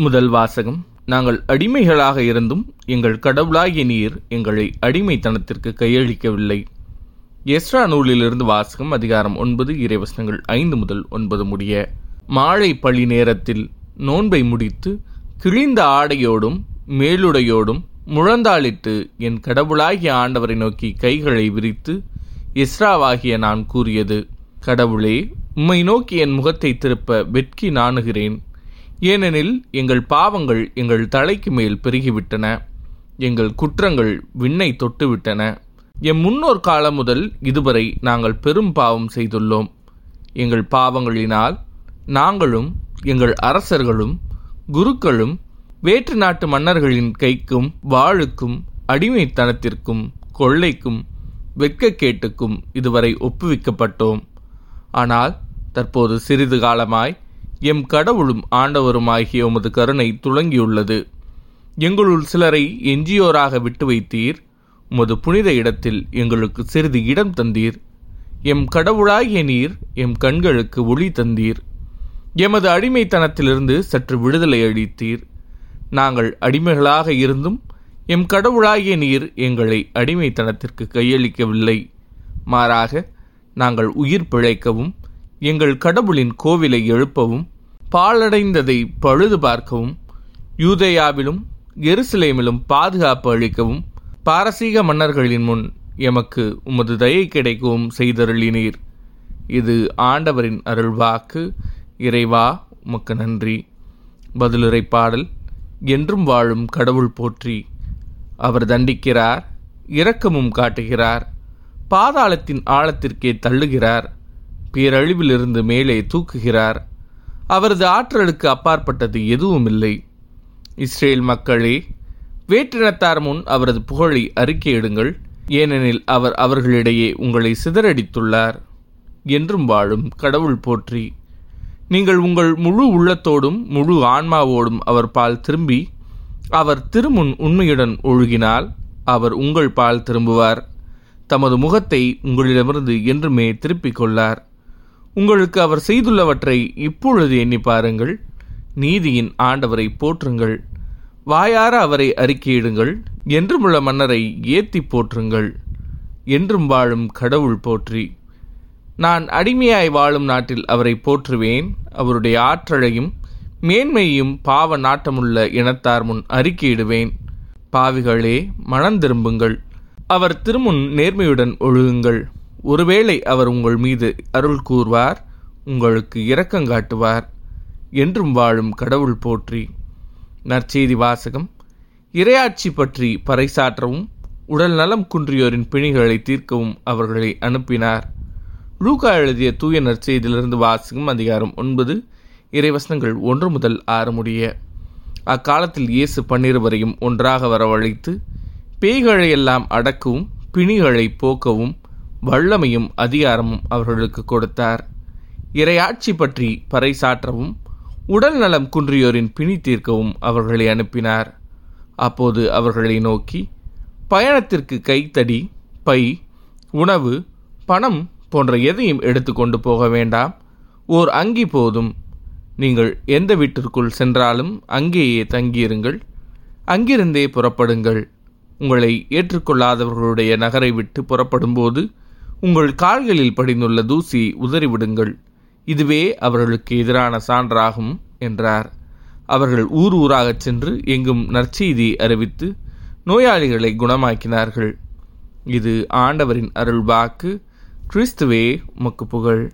முதல் வாசகம். நாங்கள் அடிமைகளாக இருந்தும் எங்கள் கடவுளாகிய நீர் எங்களை அடிமைத்தனத்திற்கு கையளிக்கவில்லை. எஸ்ரா நூலிலிருந்து வாசகம் அதிகாரம் ஒன்பது இறைவசனங்கள் ஐந்து முதல் ஒன்பது முடிய. மாழை பழி நேரத்தில் நோன்பை முடித்து கிழிந்த ஆடையோடும் மேலுடையோடும் முழந்தாளிட்டு என் கடவுளாகிய ஆண்டவரை நோக்கி கைகளை விரித்து இஸ்ராவாகிய நான் கூறியது கடவுளே உம்மை நோக்கி என் முகத்தை திருப்ப வெட்கி நாணுகிறேன். ஏனெனில் எங்கள் பாவங்கள் எங்கள் தலைக்கு மேல் பெருகிவிட்டன. எங்கள் குற்றங்கள் விண்ணை தொட்டுவிட்டன. எம் முன்னோர் காலம் முதல் இதுவரை நாங்கள் பெரும் பாவம் செய்துள்ளோம். எங்கள் பாவங்களினால் நாங்களும் எங்கள் அரசர்களும் குருக்களும் வேற்று நாட்டு மன்னர்களின் கைக்கும் வாழுக்கும் அடிமைத்தனத்திற்கும் கொள்ளைக்கும் வெட்கக்கேட்டுக்கும் இதுவரை ஒப்புவிக்கப்பட்டோம். ஆனால் தற்போது சிறிது காலமாய் எம் கடவுளும் ஆண்டவருமாகிய உமது கருணை துளங்கியுள்ளது. எங்களுள் சிலரை எஞ்சியோராக விட்டு வைத்தீர். உமது புனித இடத்தில் எங்களுக்கு சிறிது இடம் தந்தீர். எம் கடவுளாகிய நீர் எம் கண்களுக்கு ஒளி தந்தீர். எமது அடிமைத்தனத்திலிருந்து சற்று விடுதலை அளித்தீர். நாங்கள் அடிமைகளாக இருந்தும் எம் கடவுளாகிய நீர் எங்களை அடிமைத்தனத்திற்கு கையளிக்கவில்லை. மாறாக நாங்கள் உயிர் பிழைக்கவும் எங்கள் கடவுளின் கோவிலை எழுப்பவும் பாழடைந்ததை பழுது பார்க்கவும் யூதேயாவிலும் எருசலேமிலும் பாதுகாப்பு அளிக்கவும் பாரசீக மன்னர்களின் முன் எமக்கு உமது தயை கிடைக்கவும் செய்தருளினீர். இது ஆண்டவரின் அருள்வாக்கு. இறைவா உமக்கு நன்றி. பதிலுரை பாடல் என்றும் வாழும் கடவுள் போற்றி. அவர் தண்டிக்கிறார் இரக்கமும் காட்டுகிறார். பாதாளத்தின் ஆழத்திற்கே தள்ளுகிறார். பேரழிவிலிருந்து மேலே தூக்குகிறார். அவரது ஆற்றலுக்கு அப்பாற்பட்டது எதுவும் இல்லை இஸ்ரேல் மக்களே வேற்றினத்தார் முன் அவரது புகழை அறிக்கையிடுங்கள் ஏனெனில் அவர் அவர்களிடையே உங்களை சிதறடித்துள்ளார். என்றும் வாழும் கடவுள் போற்றி. நீங்கள் உங்கள் முழு உள்ளத்தோடும் முழு ஆன்மாவோடும் அவர் பால் திரும்பி அவர் திருமுன் உண்மையுடன் ஒழுகினால் அவர் உங்கள் பால் திரும்புவார். தமது முகத்தை உங்களிடமிருந்து என்றுமே திருப்பிக் கொள்ளார். உங்களுக்கு அவர் செய்துள்ளவற்றை இப்பொழுது எண்ணி பாருங்கள். நீதியின் ஆண்டவரை போற்றுங்கள். வாயார அவரை அறிக்கையிடுங்கள். என்றுமுள்ள மன்னரை ஏத்தி போற்றுங்கள். என்றும் வாழும் கடவுள் போற்றி. நான் அடிமையாய் வாழும் நாட்டில் அவரை போற்றுவேன். அவருடைய ஆற்றலையும் மேன்மையும் பாவ நாட்டமுள்ள இனத்தார் முன் அறிக்கையிடுவேன். பாவிகளே மனந்திரும்புங்கள் அவர் திருமுன் நேர்மையுடன் ஒழுகுங்கள். ஒருவேளை அவர் உங்கள் மீது அருள் கூர்வார் உங்களுக்கு இரக்கங்காட்டுவார் என்றும் வாழும் கடவுள் போற்றி. நற்செய்தி வாசகம். இரையாட்சி பற்றி பறைசாற்றவும் உடல் நலம் குன்றியோரின் பிணிகளை தீர்க்கவும் அவர்களை அனுப்பினார். லூகா எழுதிய தூய நற்செய்தியிலிருந்து வாசகம் அதிகாரம் ஒன்பது இறைவசனங்கள் ஒன்று முதல் ஆறு முடிய. அக்காலத்தில் இயேசு பன்னிருவரையும் ஒன்றாக வரவழைத்து பேய்களை எல்லாம் அடக்கவும் பிணிகளை போக்கவும் வல்லமையும் அதிகாரமும் அவர்களுக்கு கொடுத்தார். இறையாட்சி பற்றி பறைசாற்றவும் உடல் நலம் குன்றியோரின் பிணி தீர்க்கவும் அவர்களை அனுப்பினார். அப்போது அவர்களை நோக்கி பயணத்திற்கு கைத்தடி பை உணவு பணம் போன்ற எதையும் எடுத்துக்கொண்டு போக வேண்டாம். ஓர் அங்கி போதும். நீங்கள் எந்த வீட்டிற்குள் சென்றாலும் அங்கேயே தங்கியிருங்கள். அங்கிருந்தே புறப்படுங்கள். உங்களை ஏற்றுக்கொள்ளாதவர்களுடைய நகரை விட்டு புறப்படும்போது உங்கள் கால்களில் படிந்துள்ள தூசி உதறிவிடுங்கள். இதுவே அவர்களுக்கு எதிரான சான்றாகும் என்றார். அவர்கள் ஊர் ஊராகச் சென்று எங்கும் நற்செய்தி அறிவித்து நோயாளிகளை குணமாக்கினார்கள். இது ஆண்டவரின் அருள் வாக்கு கிறிஸ்துவே உமக்கு புகழ்.